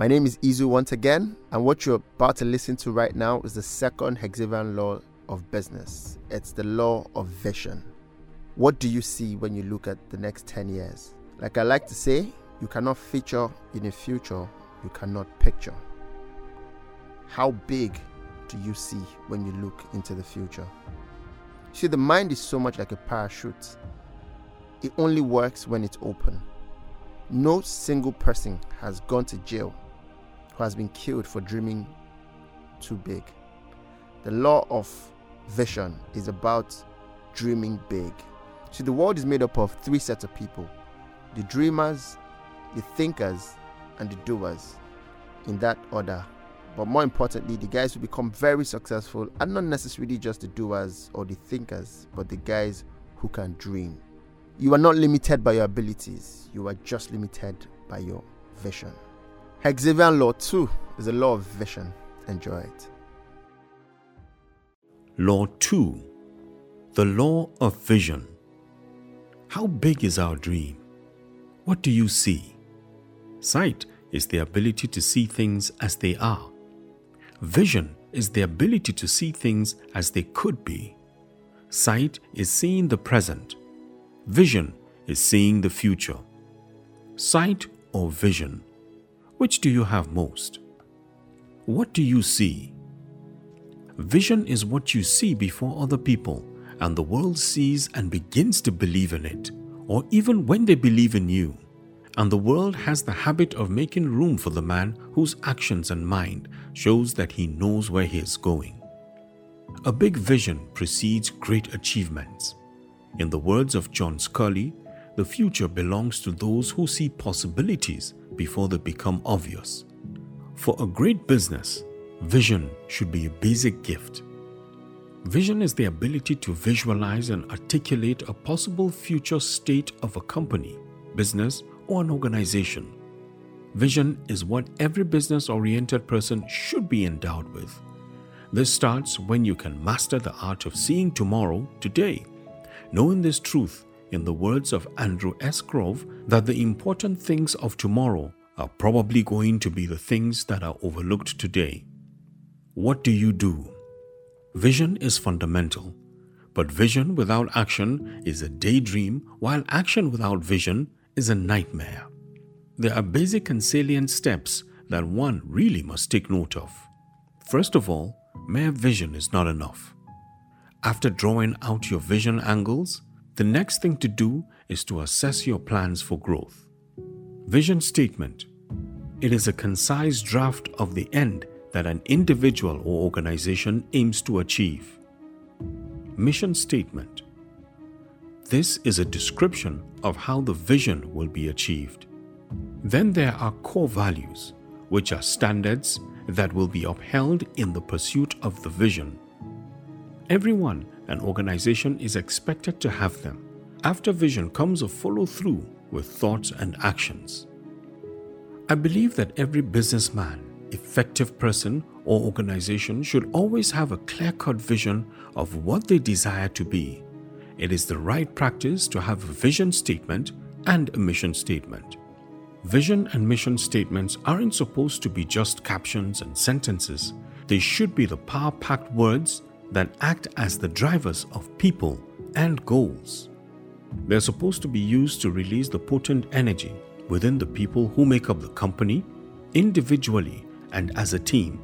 My name is Izu once again, and what you're about to listen to right now is the second Hexavian law of business. It's the law of vision. What do you see when you look at the next 10 years? Like I like to say, you cannot feature in a future you cannot picture. How big do you see when you look into the future? See, the mind is so much like a parachute. It only works when it's open. No single person has gone to jail who has been killed for dreaming too big. The law of vision is about dreaming big. See, the world is made up of three sets of people the dreamers, the thinkers, and the doers, in that order. But more importantly, the guys who become very successful are not necessarily just the doers or the thinkers, but the guys who can dream. You are not limited by your abilities, you are just limited by your vision. Hexavian Law 2 is a law of vision. Enjoy it. Law 2 The Law of Vision. How big is our dream? What do you see? Sight is the ability to see things as they are. Vision is the ability to see things as they could be. Sight is seeing the present. Vision is seeing the future. Sight or vision? Which do you have most? What do you see? Vision is what you see before other people, and the world sees and begins to believe in it, or even when they believe in you and the world has the habit of making room for the man whose actions and mind shows that he knows where he is going. A big vision precedes great achievements. In the words of John Sculley, the future belongs to those who see possibilities before they become obvious. For a great business, vision should be a basic gift. Vision is the ability to visualize and articulate a possible future state of a company, business, or an organization. Vision is what every business oriented person should be endowed with. This starts when you can master the art of seeing tomorrow today. Knowing this truth, in the words of Andrew S. Grove, that the important things of tomorrow are probably going to be the things that are overlooked today. What do you do? Vision is fundamental, but vision without action is a daydream, while action without vision is a nightmare. There are basic and salient steps that one really must take note of. First of all, mere vision is not enough. After drawing out your vision angles, the next thing to do is to assess your plans for growth. Vision statement it is a concise draft of the end that an individual or organization aims to achieve. Mission statement this is a description of how the vision will be achieved. Then there are core values, which are standards that will be upheld in the pursuit of the vision. Everyone and organization is expected to have them. After vision comes a follow through with thoughts and actions. I believe that every businessman, effective person, or organization should always have a clear cut vision of what they desire to be it is the right practice to have a vision statement and a mission statement. Vision and mission statements aren't supposed to be just captions and sentences. They should be the power packed words that act as the drivers of people and goals. They're supposed to be used to release the potent energy within the people who make up the company, individually and as a team.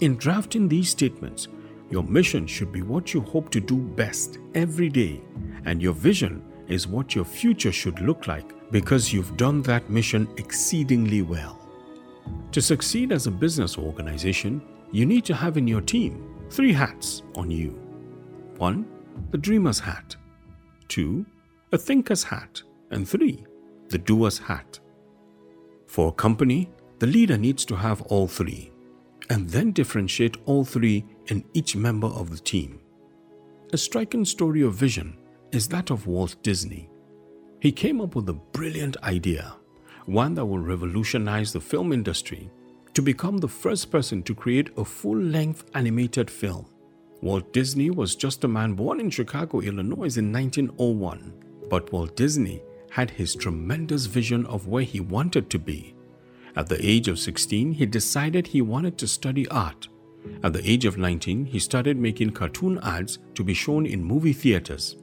In drafting these statements, your mission should be what you hope to do best every day, and your vision is what your future should look like because you've done that mission exceedingly well. To succeed as a business organization, you need to have in your team three hats on you 1. The dreamer's hat, 2. A thinker's hat, and 3. The doer's hat. For a company, the leader needs to have all three and then differentiate all three in each member of the team. A striking story of vision is that of Walt Disney. He came up with a brilliant idea, one that will revolutionize the film industry, to become the first person to create a full length animated film. Walt Disney was just a man born in Chicago, Illinois in 1901, but Walt Disney had his tremendous vision of where he wanted to be At the age of 16, he decided he wanted to study art. At the age of 19, he started making cartoon ads to be shown in movie theaters.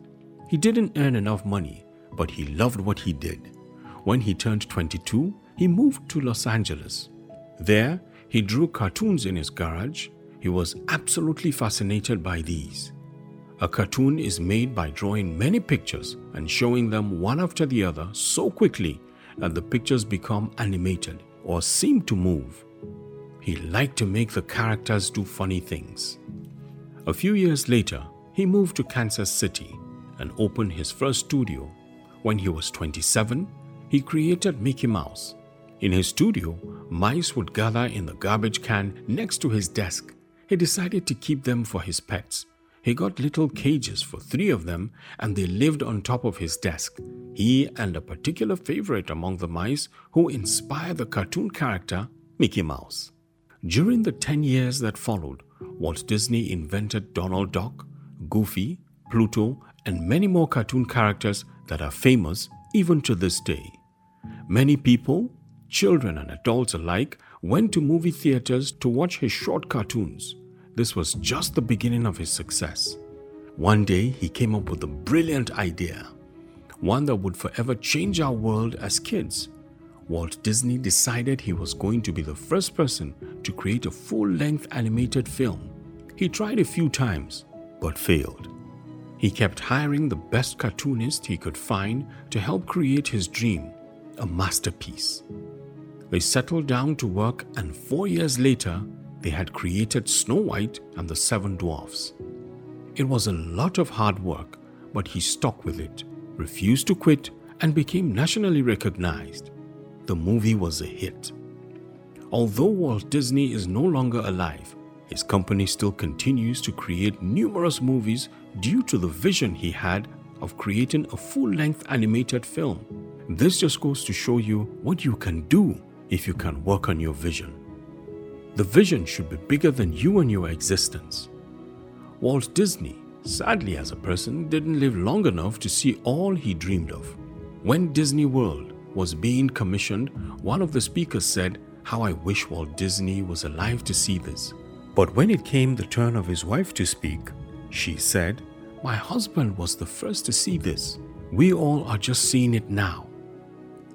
He didn't earn enough money, but he loved what he did. When he turned 22, he moved to Los Angeles. There, he drew cartoons in his garage. He was absolutely fascinated by these. A cartoon is made by drawing many pictures and showing them one after the other so quickly that the pictures become animated or seem to move. He liked to make the characters do funny things. A few years later, he moved to Kansas City and opened his first studio. When he was 27, he created Mickey Mouse. In his studio, mice would gather in the garbage can next to his desk. He decided to keep them for his pets. He got little cages for three of them and they lived on top of his desk. He and a particular favorite among the mice who inspired the cartoon character Mickey Mouse. During the 10 years that followed, Walt Disney invented Donald Duck, Goofy, Pluto, and many more cartoon characters that are famous even to this day. Many people, children and adults alike, went to movie theaters to watch his short cartoons. This was just the beginning of his success. One day, he came up with a brilliant idea, one that would forever change our world as kids. Walt Disney decided he was going to be the first person to create a full length animated film. He tried a few times, but failed. He kept hiring the best cartoonist he could find to help create his dream, a masterpiece. They settled down to work, and four years later, they had created Snow White and the Seven Dwarfs. It was a lot of hard work, but he stuck with it, refused to quit, and became nationally recognized. The movie was a hit. Although Walt Disney is no longer alive, his company still continues to create numerous movies due to the vision he had of creating a full length animated film. This just goes to show you what you can do if you can work on your vision. The vision should be bigger than you and your existence. Walt Disney, sadly as a person, didn't live long enough to see all he dreamed of. When Disney World was being commissioned, one of the speakers said, How I wish Walt Disney was alive to see this. But when it came the turn of his wife to speak, she said, My husband was the first to see this. We all are just seeing it now.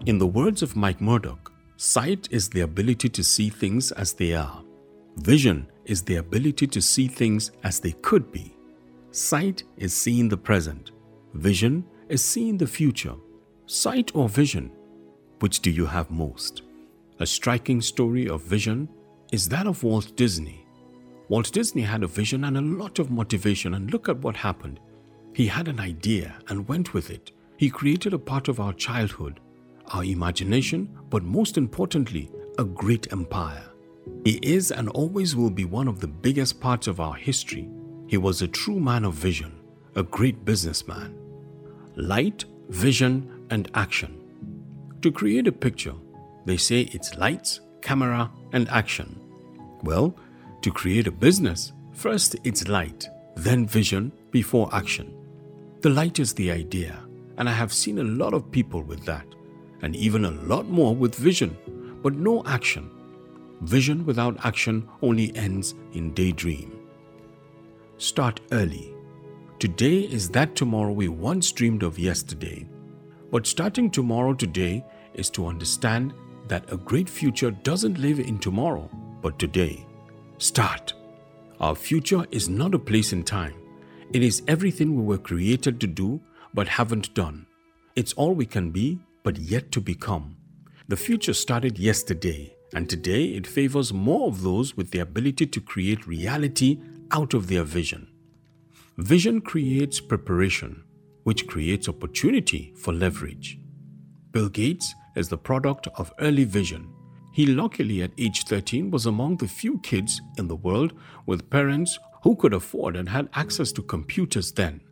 In the words of Mike Murdock, Sight is the ability to see things as they are. Vision is the ability to see things as they could be. Sight is seeing the present. Vision is seeing the future. Sight or vision? Which do you have most? A striking story of vision is that of Walt Disney. Walt Disney had a vision and a lot of motivation, and look at what happened. He had an idea and went with it. He created a part of our childhood our imagination, but most importantly, a great empire. He is and always will be one of the biggest parts of our history. He was a true man of vision, a great businessman. Light, vision, and action. To create a picture, they say it's lights, camera, and action. Well, to create a business, first it's light, then vision, before action. The light is the idea, and I have seen a lot of people with that and even a lot more with vision, but no action. Vision without action only ends in daydream. Start early. Today is that tomorrow we once dreamed of yesterday. But starting tomorrow today is to understand that a great future doesn't live in tomorrow, but today. Start. Our future is not a place in time. It is everything we were created to do but haven't done. It's all we can be but yet to become. The future started yesterday, and today it favors more of those with the ability to create reality out of their vision. Vision creates preparation, which creates opportunity for leverage. Bill Gates is the product of early vision. He luckily at age 13 was among the few kids in the world with parents who could afford and had access to computers then.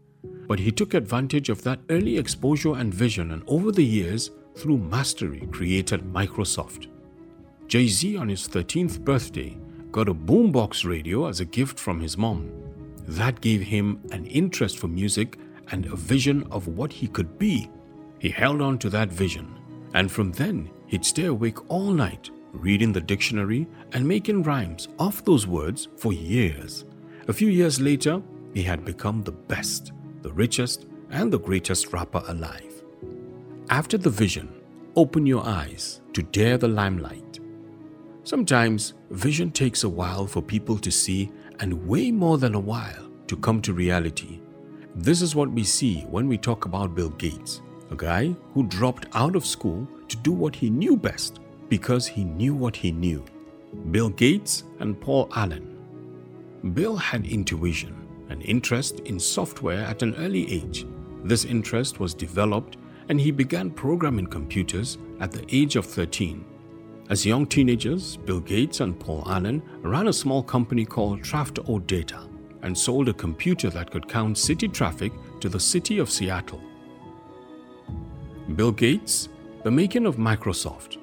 But he took advantage of that early exposure and vision, and over the years, through mastery, created Microsoft. Jay Z, on his 13th birthday, got a boombox radio as a gift from his mom. That gave him an interest for music and a vision of what he could be. He held on to that vision, and from then, he'd stay awake all night, reading the dictionary and making rhymes off those words for years. A few years later, he had become the best, the richest, and the greatest rapper alive. After the vision, open your eyes to dare the limelight. Sometimes vision takes a while for people to see and way more than a while to come to reality. This is what we see when we talk about Bill Gates, a guy who dropped out of school to do what he knew best because he knew what he knew. Bill Gates and Paul Allen. Bill had intuition, an interest in software at an early age. This interest was developed and he began programming computers at the age of 13. As young teenagers, Bill Gates and Paul Allen ran a small company called Traf-O-Data and sold a computer that could count city traffic to the city of Seattle. Bill Gates, the making of Microsoft.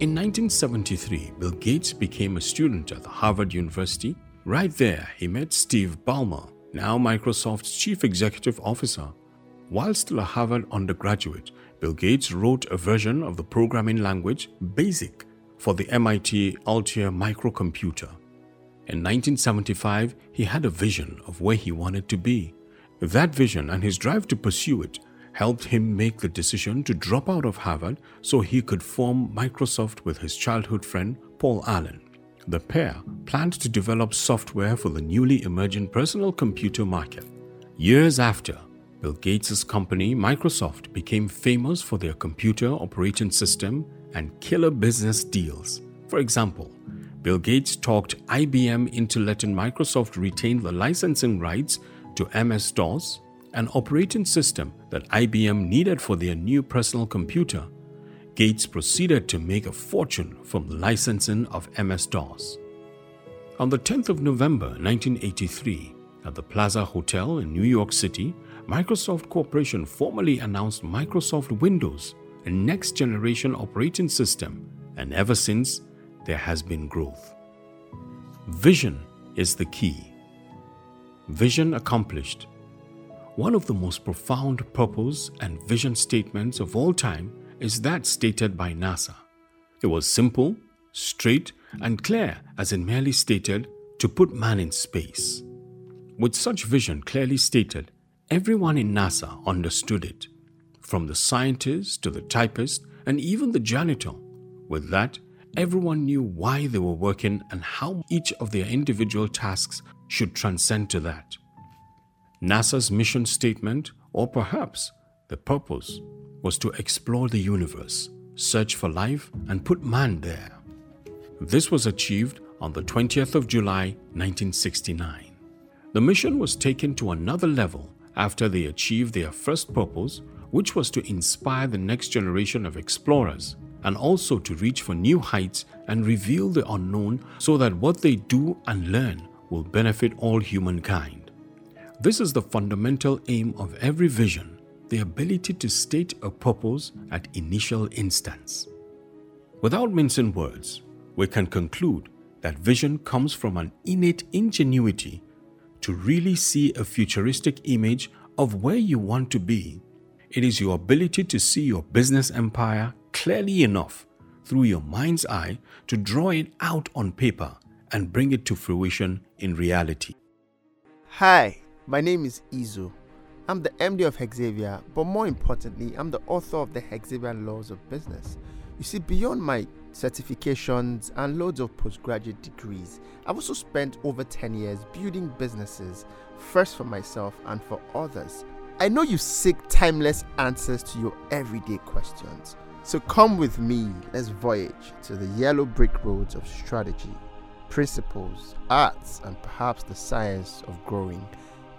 In 1973, Bill Gates became a student at the Harvard University. Right there, he met Steve Ballmer, now Microsoft's chief executive officer. While still a Harvard undergraduate, Bill Gates wrote a version of the programming language BASIC for the MIT Altair microcomputer. In 1975, he had a vision of where he wanted to be. That vision and his drive to pursue it helped him make the decision to drop out of Harvard so he could form Microsoft with his childhood friend Paul Allen. The pair planned to develop software for the newly emerging personal computer market. Years after, Bill Gates' company Microsoft became famous for their computer operating system and killer business deals. For example, Bill Gates talked IBM into letting Microsoft retain the licensing rights to MS DOS, an operating system that IBM needed for their new personal computer. Gates proceeded to make a fortune from the licensing of MS DOS. On the 10th of November 1983, at the Plaza Hotel in New York City, Microsoft Corporation formally announced Microsoft Windows a next generation operating system, and ever since, there has been growth. Vision is the key. Vision accomplished. One of the most profound purpose and vision statements of all time is that stated by NASA. It was simple, straight, and clear as it merely stated to put man in space. With such vision clearly stated, everyone in NASA understood it from the scientist to the typist and even the janitor. With that, everyone knew why they were working and how each of their individual tasks should transcend to that. NASA's mission statement, or perhaps the purpose, was to explore the universe, search for life, and put man there. This was achieved on the 20th of July 1969. The mission was taken to another level after they achieved their first purpose which was to inspire the next generation of explorers and also to reach for new heights and reveal the unknown so that what they do and learn will benefit all humankind. This is the fundamental aim of every vision the ability to state a purpose at initial instance. Without mincing words, we can conclude that vision comes from an innate ingenuity to really see a futuristic image of where you want to be it is your ability to see your business empire clearly enough through your mind's eye to draw it out on paper and bring it to fruition in reality. Hi, my name is Izo. I'm the MD of Hexavia, but more importantly, I'm the author of the Hexavian Laws of Business. You see, beyond my certifications and loads of postgraduate degrees, I've also spent over 10 years building businesses, first for myself and for others. I know you seek timeless answers to your everyday questions. So come with me, let's voyage to the yellow brick roads of strategy, principles, arts, and perhaps the science of growing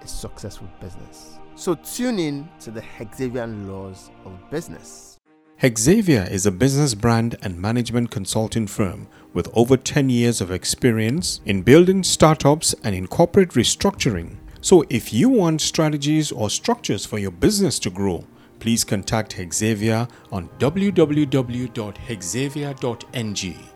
a successful business. So tune in to the Hexavian Laws of Business. Hexavia is a business brand and management consulting firm with over 10 years of experience in building startups and in corporate restructuring. So, if you want strategies or structures for your business to grow, please contact Hexavia on www.hexavia.ng.